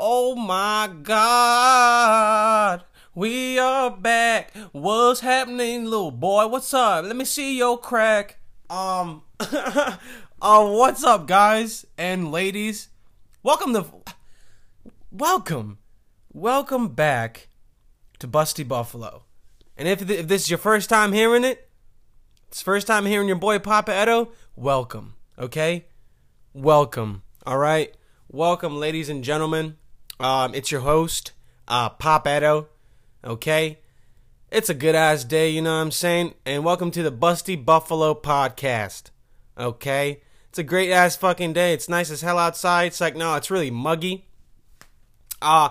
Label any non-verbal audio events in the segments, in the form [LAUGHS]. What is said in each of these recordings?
Oh my God. We are back. What's happening, little boy? What's up? Let me see your crack. Um, [LAUGHS] uh, what's up, guys and ladies? Welcome to, welcome, welcome back to Busty Buffalo. And if, th- if this is your first time hearing it, it's first time hearing your boy Papa Edo, welcome, okay? Welcome, all right? Welcome, ladies and gentlemen. Um, it's your host, uh, Pop Edo. Okay? It's a good ass day, you know what I'm saying? And welcome to the Busty Buffalo podcast. Okay? It's a great ass fucking day. It's nice as hell outside. It's like, no, it's really muggy. Uh,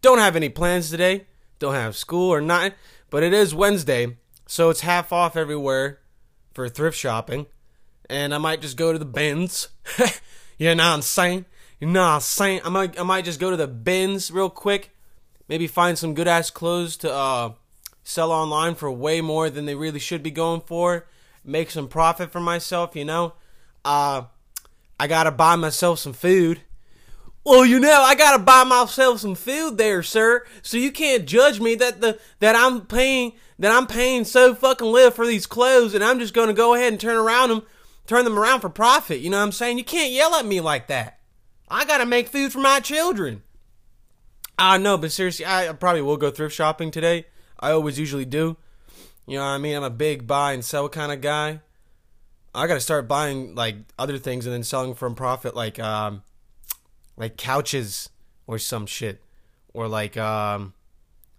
don't have any plans today. Don't have school or not. But it is Wednesday, so it's half off everywhere for thrift shopping. And I might just go to the bins. [LAUGHS] you know what I'm saying? What I'm? I might, I might just go to the bins real quick. Maybe find some good ass clothes to uh, sell online for way more than they really should be going for. Make some profit for myself, you know? Uh, I gotta buy myself some food. Well, you know, I gotta buy myself some food there, sir. So you can't judge me that the that I'm paying that I'm paying so fucking little for these clothes, and I'm just gonna go ahead and turn around them, turn them around for profit. You know what I'm saying? You can't yell at me like that. I gotta make food for my children. I know, but seriously, I probably will go thrift shopping today. I always usually do. You know what I mean? I'm a big buy and sell kind of guy. I gotta start buying like other things and then selling from profit, like um, like couches or some shit, or like um,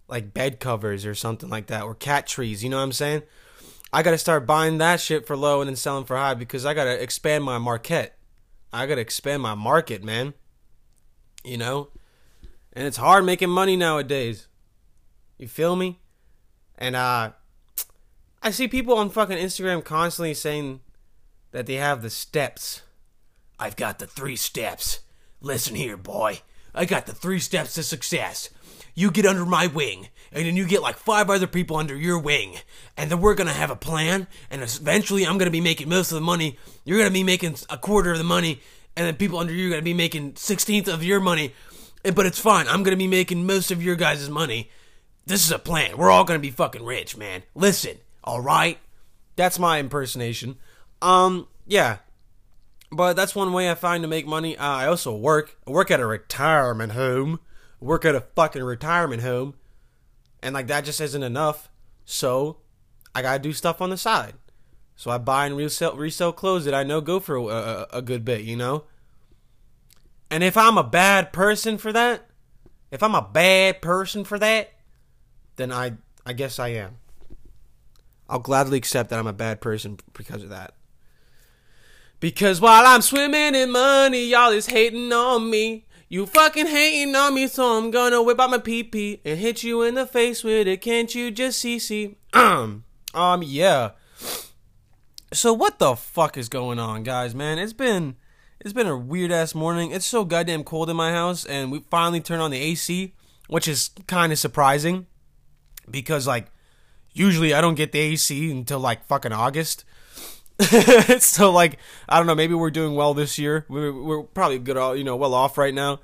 like bed covers or something like that, or cat trees. You know what I'm saying? I gotta start buying that shit for low and then selling for high because I gotta expand my market. I gotta expand my market, man. You know? And it's hard making money nowadays. You feel me? And uh I see people on fucking Instagram constantly saying that they have the steps. I've got the three steps. Listen here, boy. I got the three steps to success. You get under my wing, and then you get like five other people under your wing, and then we're gonna have a plan, and eventually I'm gonna be making most of the money. You're gonna be making a quarter of the money, and then people under you are gonna be making sixteenth of your money. But it's fine. I'm gonna be making most of your guys' money. This is a plan. We're all gonna be fucking rich, man. Listen, all right. That's my impersonation. Um, yeah. But that's one way I find to make money. Uh, I also work. I work at a retirement home. Work at a fucking retirement home. And like that just isn't enough. So I gotta do stuff on the side. So I buy and resell resell clothes that I know go for a, a, a good bit, you know. And if I'm a bad person for that, if I'm a bad person for that, then I I guess I am. I'll gladly accept that I'm a bad person because of that. Because while I'm swimming in money, y'all is hating on me. You fucking hating on me, so I'm gonna whip out my pee pee and hit you in the face with it. Can't you just see see? Um, um, yeah. So what the fuck is going on, guys? Man, it's been it's been a weird ass morning. It's so goddamn cold in my house, and we finally turned on the AC, which is kind of surprising because like usually I don't get the AC until like fucking August. [LAUGHS] so like I don't know, maybe we're doing well this year. We're, we're probably good, all you know, well off right now.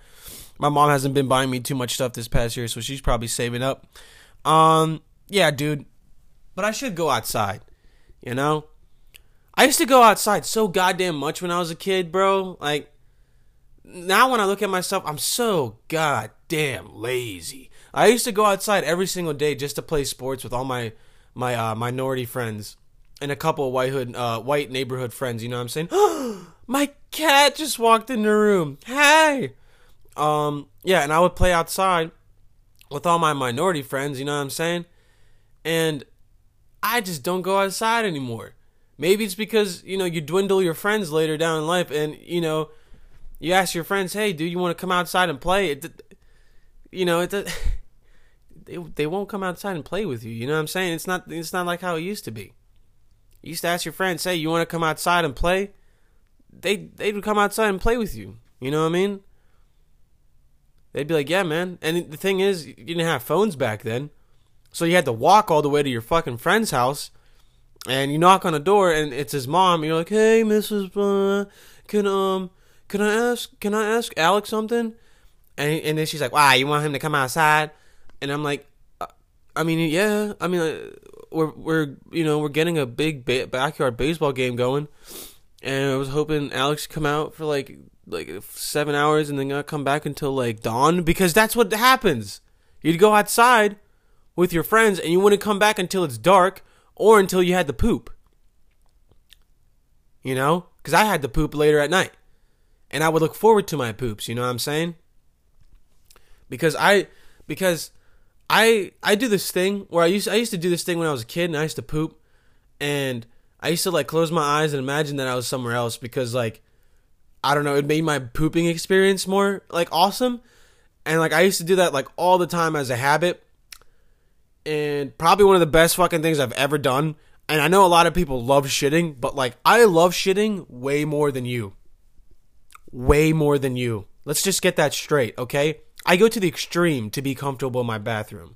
My mom hasn't been buying me too much stuff this past year, so she's probably saving up. Um, yeah, dude. But I should go outside, you know. I used to go outside so goddamn much when I was a kid, bro. Like now when I look at myself, I'm so goddamn lazy. I used to go outside every single day just to play sports with all my my uh, minority friends and a couple of white hood, uh, white neighborhood friends. You know what I'm saying? [GASPS] my cat just walked in the room. Hey, um, yeah, and I would play outside with all my minority friends. You know what I'm saying? And I just don't go outside anymore. Maybe it's because, you know, you dwindle your friends later down in life and, you know, you ask your friends, "Hey, dude, you want to come outside and play?" It, you know, it [LAUGHS] they they won't come outside and play with you. You know what I'm saying? It's not it's not like how it used to be. You used to ask your friends, "Hey, you want to come outside and play?" They they would come outside and play with you. You know what I mean? They'd be like, "Yeah, man." And the thing is, you didn't have phones back then, so you had to walk all the way to your fucking friend's house and you knock on the door and it's his mom and you're like hey mrs uh, can um can i ask can i ask alex something And and then she's like, "Why you want him to come outside?" And I'm like, uh, "I mean, yeah. I mean, uh, we're we're you know we're getting a big ba- backyard baseball game going, and I was hoping Alex come out for like like seven hours and then gonna come back until like dawn because that's what happens. You'd go outside with your friends and you wouldn't come back until it's dark or until you had the poop. You know, because I had the poop later at night, and I would look forward to my poops. You know what I'm saying? Because I because I I do this thing where I used I used to do this thing when I was a kid and I used to poop and I used to like close my eyes and imagine that I was somewhere else because like I don't know, it made my pooping experience more like awesome. And like I used to do that like all the time as a habit. And probably one of the best fucking things I've ever done. And I know a lot of people love shitting, but like I love shitting way more than you. Way more than you. Let's just get that straight, okay? I go to the extreme to be comfortable in my bathroom.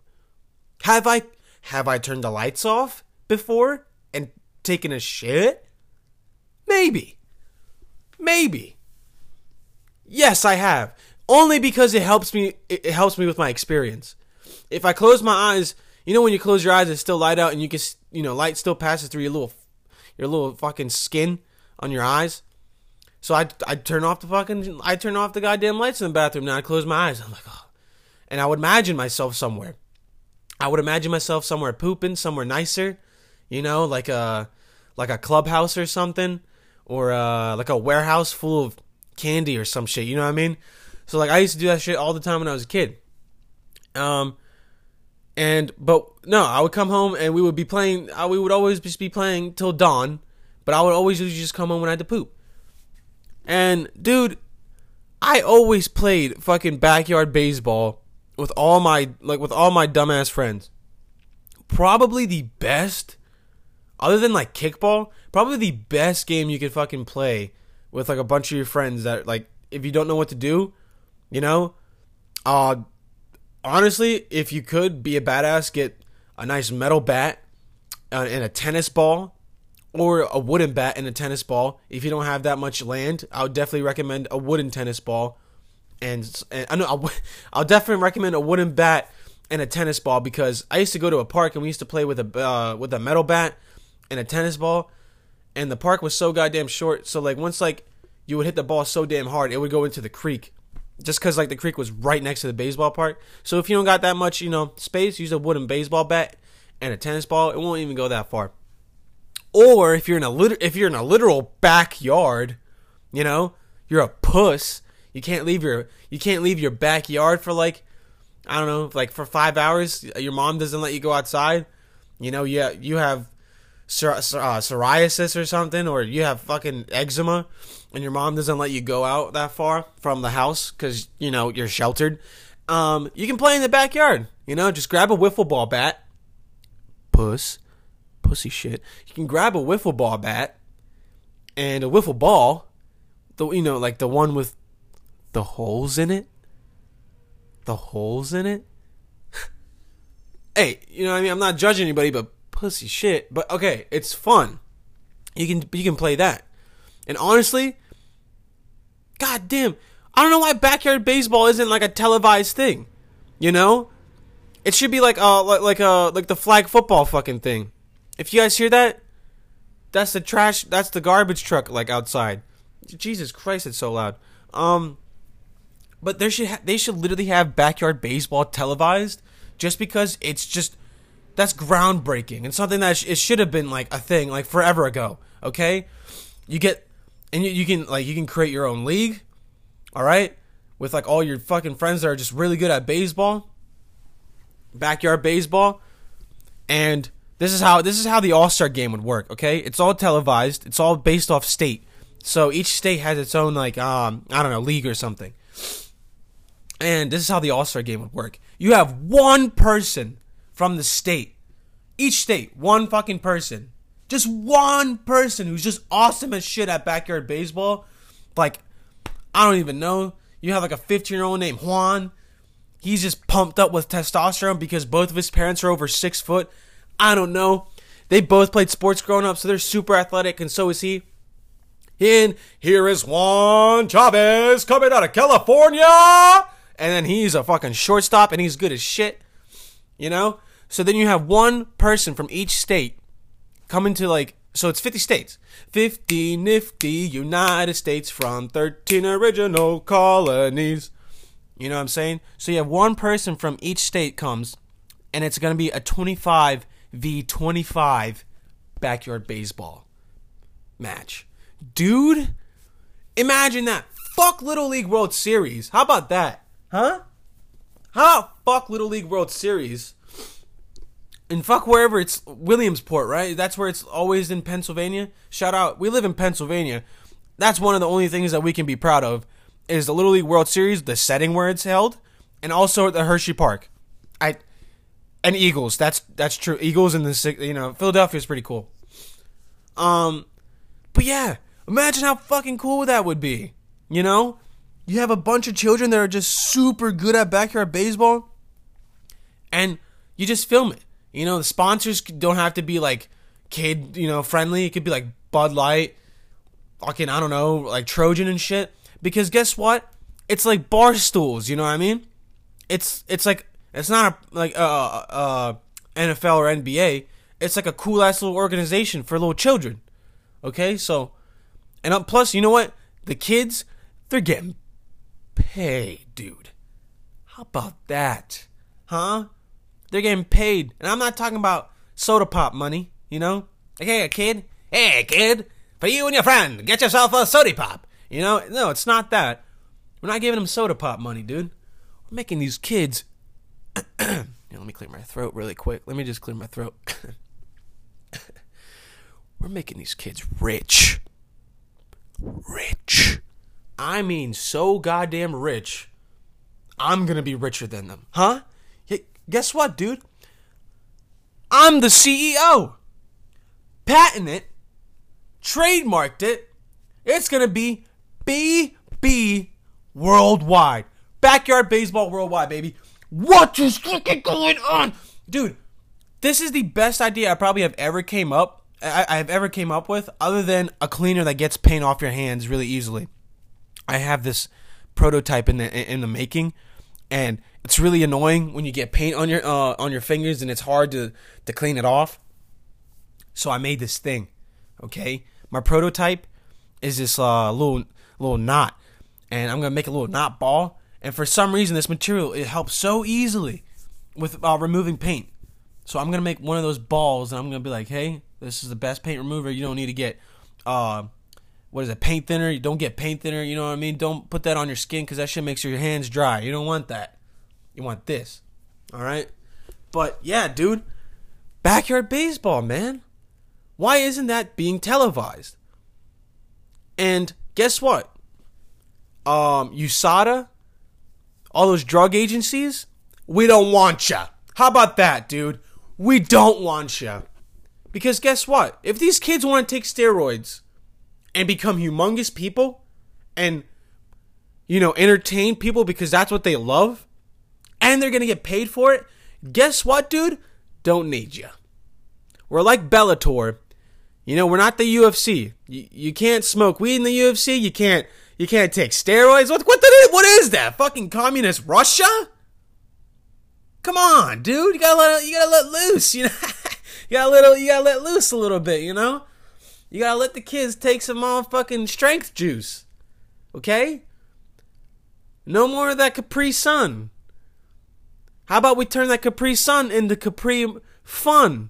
Have I have I turned the lights off before and taken a shit? Maybe. Maybe. Yes, I have. Only because it helps me it helps me with my experience. If I close my eyes, you know when you close your eyes it's still light out and you can you know light still passes through your little your little fucking skin on your eyes. So I I turn off the fucking I turn off the goddamn lights in the bathroom now. I close my eyes. I'm like, oh. And I would imagine myself somewhere. I would imagine myself somewhere pooping, somewhere nicer, you know, like a like a clubhouse or something, or uh, like a warehouse full of candy or some shit. You know what I mean? So like I used to do that shit all the time when I was a kid. Um, and but no, I would come home and we would be playing. Uh, we would always just be playing till dawn, but I would always just come home when I had to poop. And dude, I always played fucking backyard baseball with all my like with all my dumbass friends. Probably the best, other than like kickball, probably the best game you could fucking play with like a bunch of your friends that like if you don't know what to do, you know, uh honestly, if you could be a badass, get a nice metal bat uh, and a tennis ball or a wooden bat and a tennis ball. If you don't have that much land, I would definitely recommend a wooden tennis ball. And, and I know I'll, [LAUGHS] I'll definitely recommend a wooden bat and a tennis ball because I used to go to a park and we used to play with a uh, with a metal bat and a tennis ball, and the park was so goddamn short. So like once like you would hit the ball so damn hard, it would go into the creek. Just because like the creek was right next to the baseball park. So if you don't got that much, you know, space, use a wooden baseball bat and a tennis ball. It won't even go that far. Or if you're in a lit- if you're in a literal backyard, you know, you're a puss. You can't leave your you can't leave your backyard for like I don't know, like for five hours. Your mom doesn't let you go outside. You know, yeah, you have psor- uh, psoriasis or something, or you have fucking eczema, and your mom doesn't let you go out that far from the house because you know you're sheltered. Um, you can play in the backyard. You know, just grab a wiffle ball bat. Puss, pussy shit. You can grab a wiffle ball bat and a wiffle ball. The you know like the one with the holes in it. The holes in it. [LAUGHS] hey, you know I mean? I'm not judging anybody, but pussy shit. But okay, it's fun. You can you can play that. And honestly, god damn, I don't know why backyard baseball isn't like a televised thing. You know? It should be like uh like like uh like the flag football fucking thing. If you guys hear that, that's the trash that's the garbage truck like outside. Jesus Christ, it's so loud. Um but there should ha- they should literally have backyard baseball televised just because it's just that's groundbreaking and something that sh- it should have been like a thing like forever ago. Okay, you get and you, you can like you can create your own league. All right, with like all your fucking friends that are just really good at baseball, backyard baseball, and this is how this is how the All Star game would work. Okay, it's all televised. It's all based off state. So each state has its own like um I don't know league or something. And this is how the All Star game would work. You have one person from the state. Each state, one fucking person. Just one person who's just awesome as shit at backyard baseball. Like, I don't even know. You have like a 15 year old named Juan. He's just pumped up with testosterone because both of his parents are over six foot. I don't know. They both played sports growing up, so they're super athletic, and so is he. And here is Juan Chavez coming out of California and then he's a fucking shortstop and he's good as shit. You know? So then you have one person from each state coming to like so it's 50 states. 50 nifty United States from 13 original colonies. You know what I'm saying? So you have one person from each state comes and it's going to be a 25 v 25 backyard baseball match. Dude, imagine that. Fuck Little League World Series. How about that? Huh? How about fuck Little League World Series? And fuck wherever it's Williamsport, right? That's where it's always in Pennsylvania. Shout out. We live in Pennsylvania. That's one of the only things that we can be proud of is the Little League World Series, the setting where it's held, and also at the Hershey Park. I and Eagles. That's that's true. Eagles in the you know Philadelphia is pretty cool. Um, but yeah, imagine how fucking cool that would be. You know, you have a bunch of children that are just super good at backyard baseball, and you just film it. You know, the sponsors don't have to be like kid, you know, friendly. It could be like Bud Light, fucking I don't know, like Trojan and shit. Because guess what? It's like bar stools. You know what I mean? It's it's like it's not a like uh, uh NFL or NBA. It's like a cool ass little organization for little children. Okay, so and uh, plus, you know what? The kids, they're getting paid, dude. How about that? Huh? They're getting paid. And I'm not talking about soda pop money, you know? Okay, a kid. Hey, kid, for you and your friend, get yourself a soda pop. You know? No, it's not that. We're not giving them soda pop money, dude. We're making these kids. Let me clear my throat really quick. Let me just clear my throat. [COUGHS] We're making these kids rich. Rich. I mean, so goddamn rich. I'm gonna be richer than them. Huh? Guess what, dude? I'm the CEO. Patent it, trademarked it. It's gonna be BB Worldwide. Backyard Baseball Worldwide, baby. What is fucking going on? Dude, this is the best idea I probably have ever came up I, I've ever came up with, other than a cleaner that gets paint off your hands really easily. I have this prototype in the in the making, and it's really annoying when you get paint on your uh, on your fingers and it's hard to to clean it off. So I made this thing. Okay, my prototype is this uh, little little knot, and I'm gonna make a little knot ball. And for some reason, this material it helps so easily with uh, removing paint. So I'm gonna make one of those balls, and I'm gonna be like, "Hey, this is the best paint remover. You don't need to get, uh, what is it, paint thinner? You don't get paint thinner. You know what I mean? Don't put that on your skin because that shit makes your hands dry. You don't want that. You want this. All right. But yeah, dude, backyard baseball, man. Why isn't that being televised? And guess what? Um, USADA, all those drug agencies, we don't want ya. How about that, dude? We don't want ya. Because guess what? If these kids want to take steroids and become humongous people and, you know, entertain people because that's what they love and they're going to get paid for it, guess what, dude? Don't need you. We're like Bellator. You know, we're not the UFC. You, you can't smoke weed in the UFC. You can't you can't take steroids. What what the, what is that? Fucking communist Russia? Come on, dude. You gotta let you gotta let loose. You know. [LAUGHS] you gotta little you gotta let loose a little bit, you know? You gotta let the kids take some motherfucking strength juice. Okay? No more of that Capri Sun. How about we turn that Capri Sun into Capri Fun?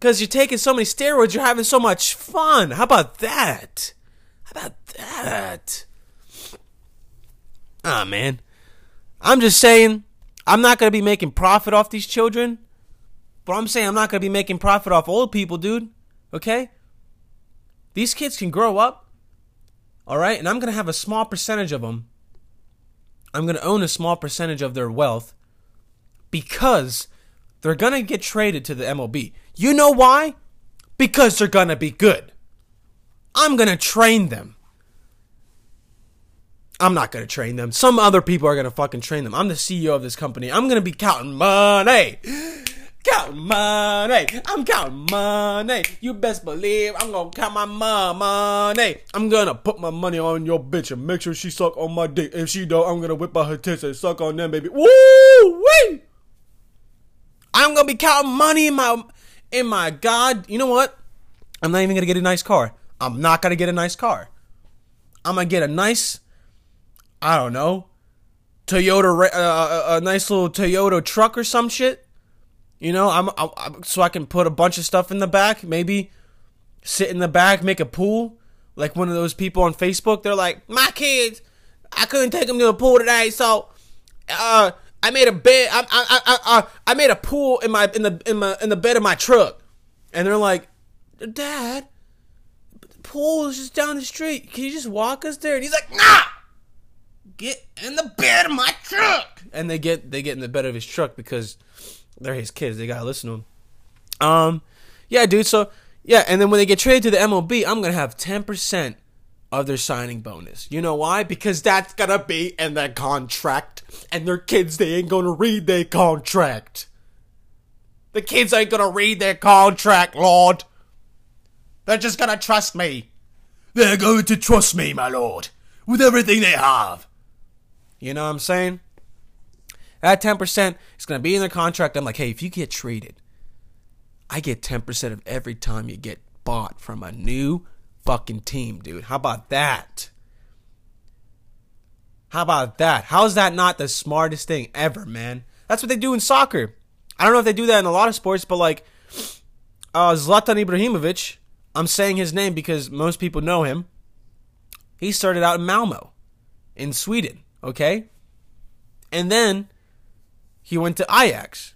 Because you're taking so many steroids, you're having so much fun. How about that? How about that? Ah, man. I'm just saying, I'm not going to be making profit off these children. But I'm saying I'm not going to be making profit off old people, dude. Okay? These kids can grow up. All right? And I'm going to have a small percentage of them. I'm going to own a small percentage of their wealth because they're going to get traded to the MLB. You know why? Because they're going to be good. I'm going to train them. I'm not going to train them. Some other people are going to fucking train them. I'm the CEO of this company. I'm going to be counting money Count money. I'm counting money. You best believe I'm gonna count my money. I'm gonna put my money on your bitch and make sure she suck on my dick. If she don't, I'm gonna whip out her tits and suck on them, baby. Woo wee! I'm gonna be counting money in my in my God. You know what? I'm not even gonna get a nice car. I'm not gonna get a nice car. I'm gonna get a nice, I don't know, Toyota, uh, uh, a nice little Toyota truck or some shit. You know, I'm, I'm, so I can put a bunch of stuff in the back. Maybe sit in the back, make a pool, like one of those people on Facebook. They're like, my kids, I couldn't take them to the pool today, so uh, I made a bed. I, I, I, I, I made a pool in my in the in my in the bed of my truck, and they're like, Dad, the pool is just down the street. Can you just walk us there? And he's like, Nah, get in the bed of my truck. And they get they get in the bed of his truck because they're his kids. They gotta listen to him. Um, yeah, dude. So yeah, and then when they get traded to the MLB, I'm gonna have ten percent of their signing bonus. You know why? Because that's gonna be in their contract, and their kids they ain't gonna read their contract. The kids ain't gonna read their contract, Lord. They're just gonna trust me. They're going to trust me, my lord, with everything they have. You know what I'm saying? That 10% is going to be in the contract. I'm like, hey, if you get traded, I get 10% of every time you get bought from a new fucking team, dude. How about that? How about that? How's that not the smartest thing ever, man? That's what they do in soccer. I don't know if they do that in a lot of sports, but like uh, Zlatan Ibrahimovic, I'm saying his name because most people know him. He started out in Malmo in Sweden, okay? And then he went to Ajax.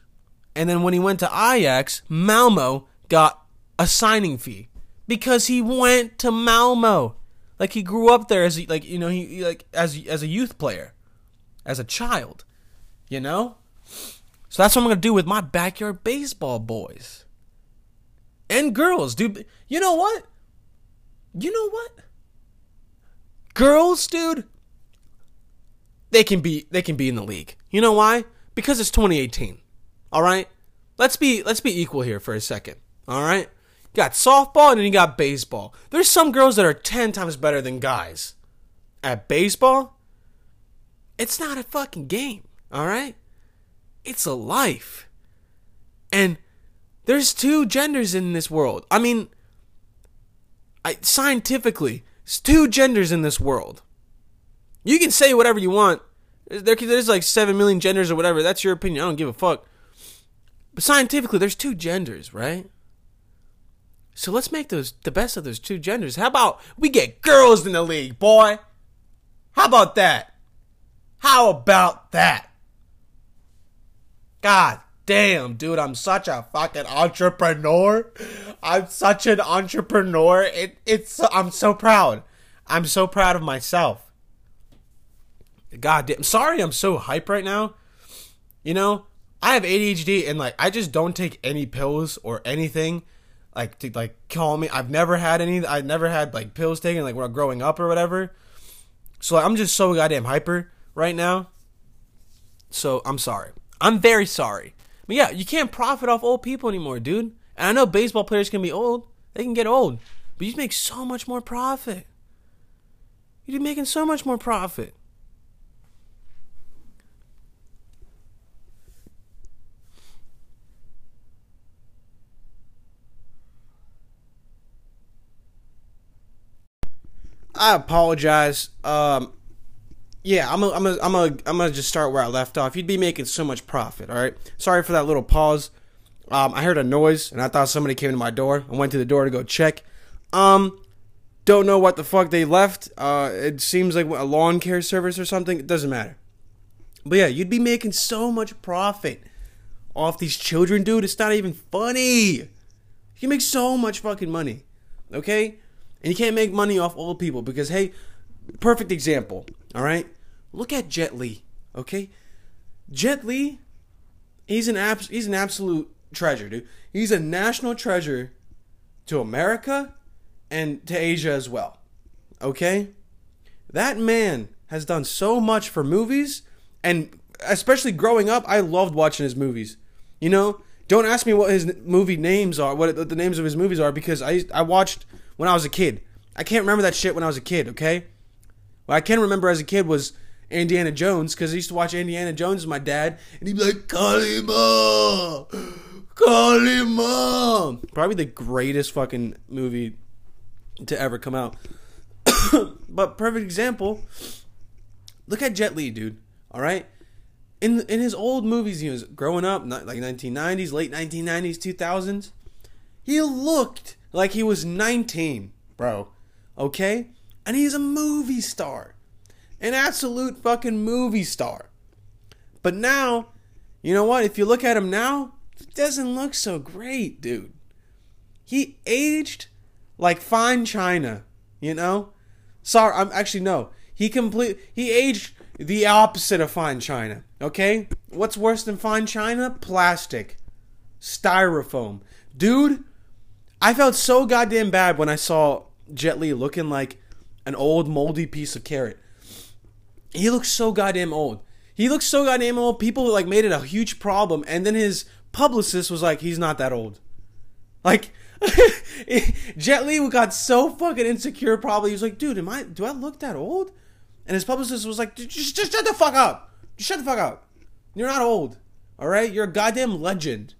And then when he went to Ajax, Malmo got a signing fee because he went to Malmo. Like he grew up there as like you know he like as as a youth player, as a child, you know. So that's what I'm gonna do with my backyard baseball boys and girls, dude. You know what? You know what? Girls, dude, they can be they can be in the league. You know why? Because it's 2018. All right? Let's be let's be equal here for a second. All right? You got softball and then you got baseball. There's some girls that are 10 times better than guys. At baseball, it's not a fucking game, all right? It's a life. And there's two genders in this world. I mean, I, scientifically, there's two genders in this world. You can say whatever you want. There, there's like 7 million genders or whatever. That's your opinion. I don't give a fuck. But scientifically, there's two genders, right? So let's make those the best of those two genders. How about we get girls in the league, boy? How about that? How about that? God damn, dude, I'm such a fucking entrepreneur. I'm such an entrepreneur. It, it's I'm so proud. I'm so proud of myself. God damn, sorry I'm so hype right now. You know, I have ADHD and like I just don't take any pills or anything like to like call me. I've never had any. I've never had like pills taken like when I'm growing up or whatever. So like, I'm just so goddamn hyper right now. So I'm sorry. I'm very sorry. But yeah, you can't profit off old people anymore, dude. And I know baseball players can be old. They can get old. But you make so much more profit. You'd be making so much more profit. I apologize. Um, yeah, I'm a, I'm a, I'm a, I'm gonna just start where I left off. You'd be making so much profit. All right. Sorry for that little pause. Um, I heard a noise and I thought somebody came to my door. I went to the door to go check. Um, don't know what the fuck they left. Uh, it seems like a lawn care service or something. It doesn't matter. But yeah, you'd be making so much profit off these children, dude. It's not even funny. You make so much fucking money. Okay? And you can't make money off old people because, hey, perfect example, all right? Look at Jet Li, okay? Jet Li, he's an abs- he's an absolute treasure, dude. He's a national treasure to America and to Asia as well. Okay? That man has done so much for movies and especially growing up, I loved watching his movies. You know, Don't ask me what his movie names are, what the names of his movies are, because I I watched when I was a kid. I can't remember that shit when I was a kid. Okay, what I can remember as a kid was Indiana Jones because I used to watch Indiana Jones with my dad, and he'd be like, "Kalima, Kalima." Probably the greatest fucking movie to ever come out. [COUGHS] but perfect example. Look at Jet Li, dude. All right, in in his old movies, he was growing up, like 1990s, late 1990s, 2000s. He looked like he was 19, bro. Okay, and he's a movie star, an absolute fucking movie star. But now, you know what? If you look at him now, he doesn't look so great, dude. He aged like fine china, you know. Sorry, I'm actually no. He complete he aged the opposite of fine china. Okay? What's worse than fine china? Plastic. Styrofoam. Dude, I felt so goddamn bad when I saw Jet Li looking like an old moldy piece of carrot. He looks so goddamn old. He looks so goddamn old. People like made it a huge problem, and then his publicist was like, "He's not that old." Like, [LAUGHS] Jet Li got so fucking insecure. Probably he was like, "Dude, am I? Do I look that old?" And his publicist was like, just, just shut the fuck up. Just shut the fuck up. You're not old. All right? You're a goddamn legend.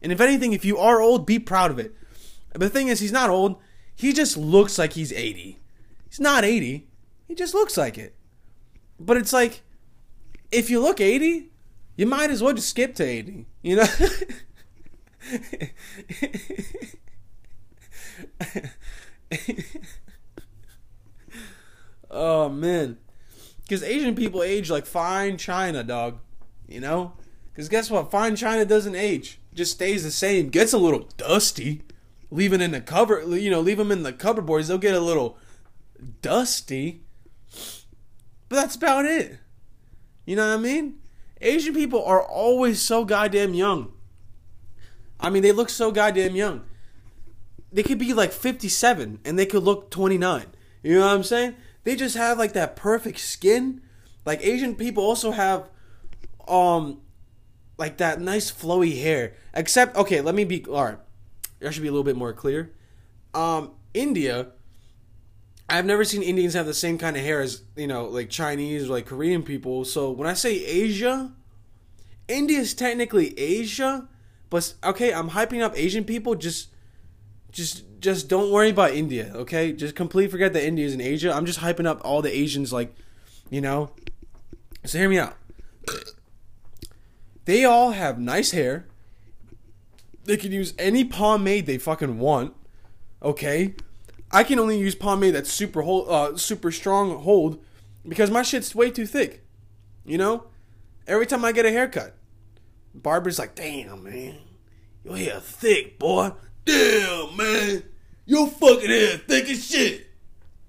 And if anything, if you are old, be proud of it. But the thing is, he's not old. He just looks like he's 80. He's not 80. He just looks like it. But it's like, if you look 80, you might as well just skip to 80. You know? [LAUGHS] oh, man. Because Asian people age like fine china, dog. You know? Because guess what? Fine china doesn't age. Just stays the same. Gets a little dusty. Leave it in the cover, you know, leave them in the cupboard boards. They'll get a little dusty. But that's about it. You know what I mean? Asian people are always so goddamn young. I mean, they look so goddamn young. They could be like 57 and they could look 29. You know what I'm saying? They just have like that perfect skin. Like Asian people also have um like that nice flowy hair. Except okay, let me be all right. I should be a little bit more clear. Um India I've never seen Indians have the same kind of hair as, you know, like Chinese or like Korean people. So when I say Asia, India is technically Asia, but okay, I'm hyping up Asian people just just just don't worry about India, okay? Just completely forget that India is in Asia. I'm just hyping up all the Asians, like, you know. So hear me out. They all have nice hair. They can use any pomade they fucking want, okay? I can only use pomade that's super hold, uh, super strong hold, because my shit's way too thick. You know, every time I get a haircut, barber's like, "Damn, man, your hair thick, boy. Damn, man." Your fucking hair thick as shit.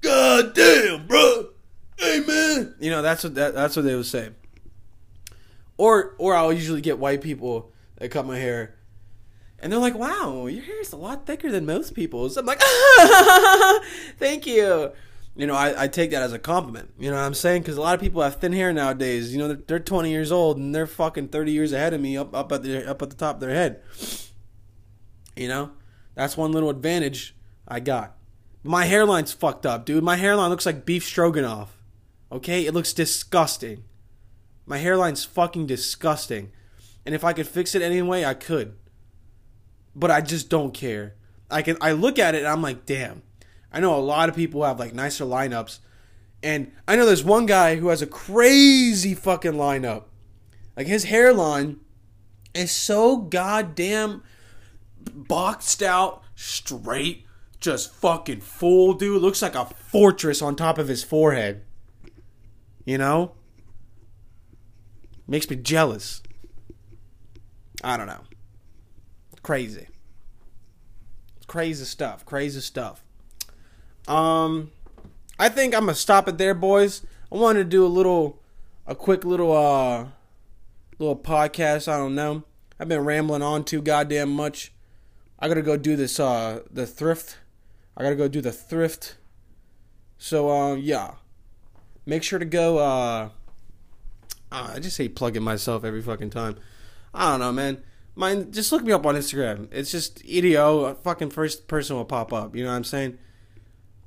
God damn, bro. Hey man. You know that's what that, that's what they would say. Or or I'll usually get white people that cut my hair, and they're like, "Wow, your hair is a lot thicker than most people's." I'm like, [LAUGHS] "Thank you." You know, I, I take that as a compliment. You know what I'm saying? Because a lot of people have thin hair nowadays. You know, they're, they're 20 years old and they're fucking 30 years ahead of me up up at the up at the top of their head. You know, that's one little advantage I got. My hairline's fucked up, dude. My hairline looks like beef stroganoff. Okay? It looks disgusting. My hairline's fucking disgusting. And if I could fix it anyway, I could. But I just don't care. I can I look at it and I'm like, damn. I know a lot of people have like nicer lineups. And I know there's one guy who has a crazy fucking lineup. Like his hairline is so goddamn boxed out, straight, just fucking full, dude. Looks like a fortress on top of his forehead. You know? Makes me jealous. I don't know. Crazy. Crazy stuff. Crazy stuff. Um I think I'm gonna stop it there, boys. I wanted to do a little a quick little uh little podcast, I don't know. I've been rambling on too goddamn much. I gotta go do this uh the thrift I gotta go do the thrift. So uh, yeah, make sure to go. Uh, uh, I just hate plugging myself every fucking time. I don't know, man. Mine. Just look me up on Instagram. It's just EDO. Fucking first person will pop up. You know what I'm saying?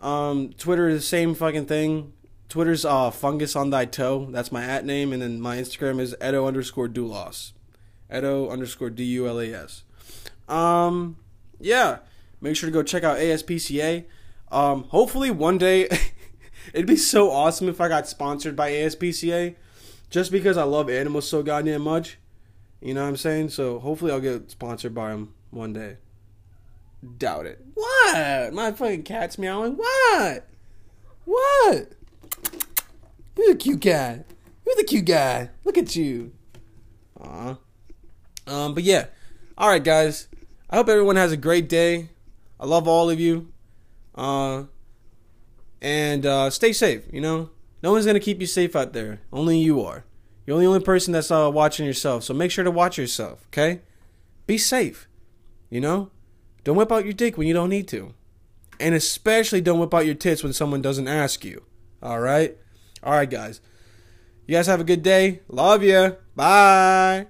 Um, Twitter is the same fucking thing. Twitter's uh fungus on thy toe. That's my at name, and then my Instagram is edo underscore dulas. Edo underscore d u l a s. Um, yeah. Make sure to go check out ASPCA. Um, hopefully one day, [LAUGHS] it'd be so awesome if I got sponsored by ASPCA, just because I love animals so goddamn much. You know what I'm saying? So hopefully I'll get sponsored by them one day. Doubt it. What? My fucking cat's meowing. What? What? You're the cute guy. You're the cute guy. Look at you. Aw. Um, but yeah. All right, guys. I hope everyone has a great day. I love all of you. Uh, and uh, stay safe. You know, no one's gonna keep you safe out there. Only you are. You're the only person that's uh, watching yourself. So make sure to watch yourself. Okay? Be safe. You know, don't whip out your dick when you don't need to, and especially don't whip out your tits when someone doesn't ask you. All right. All right, guys. You guys have a good day. Love you. Bye.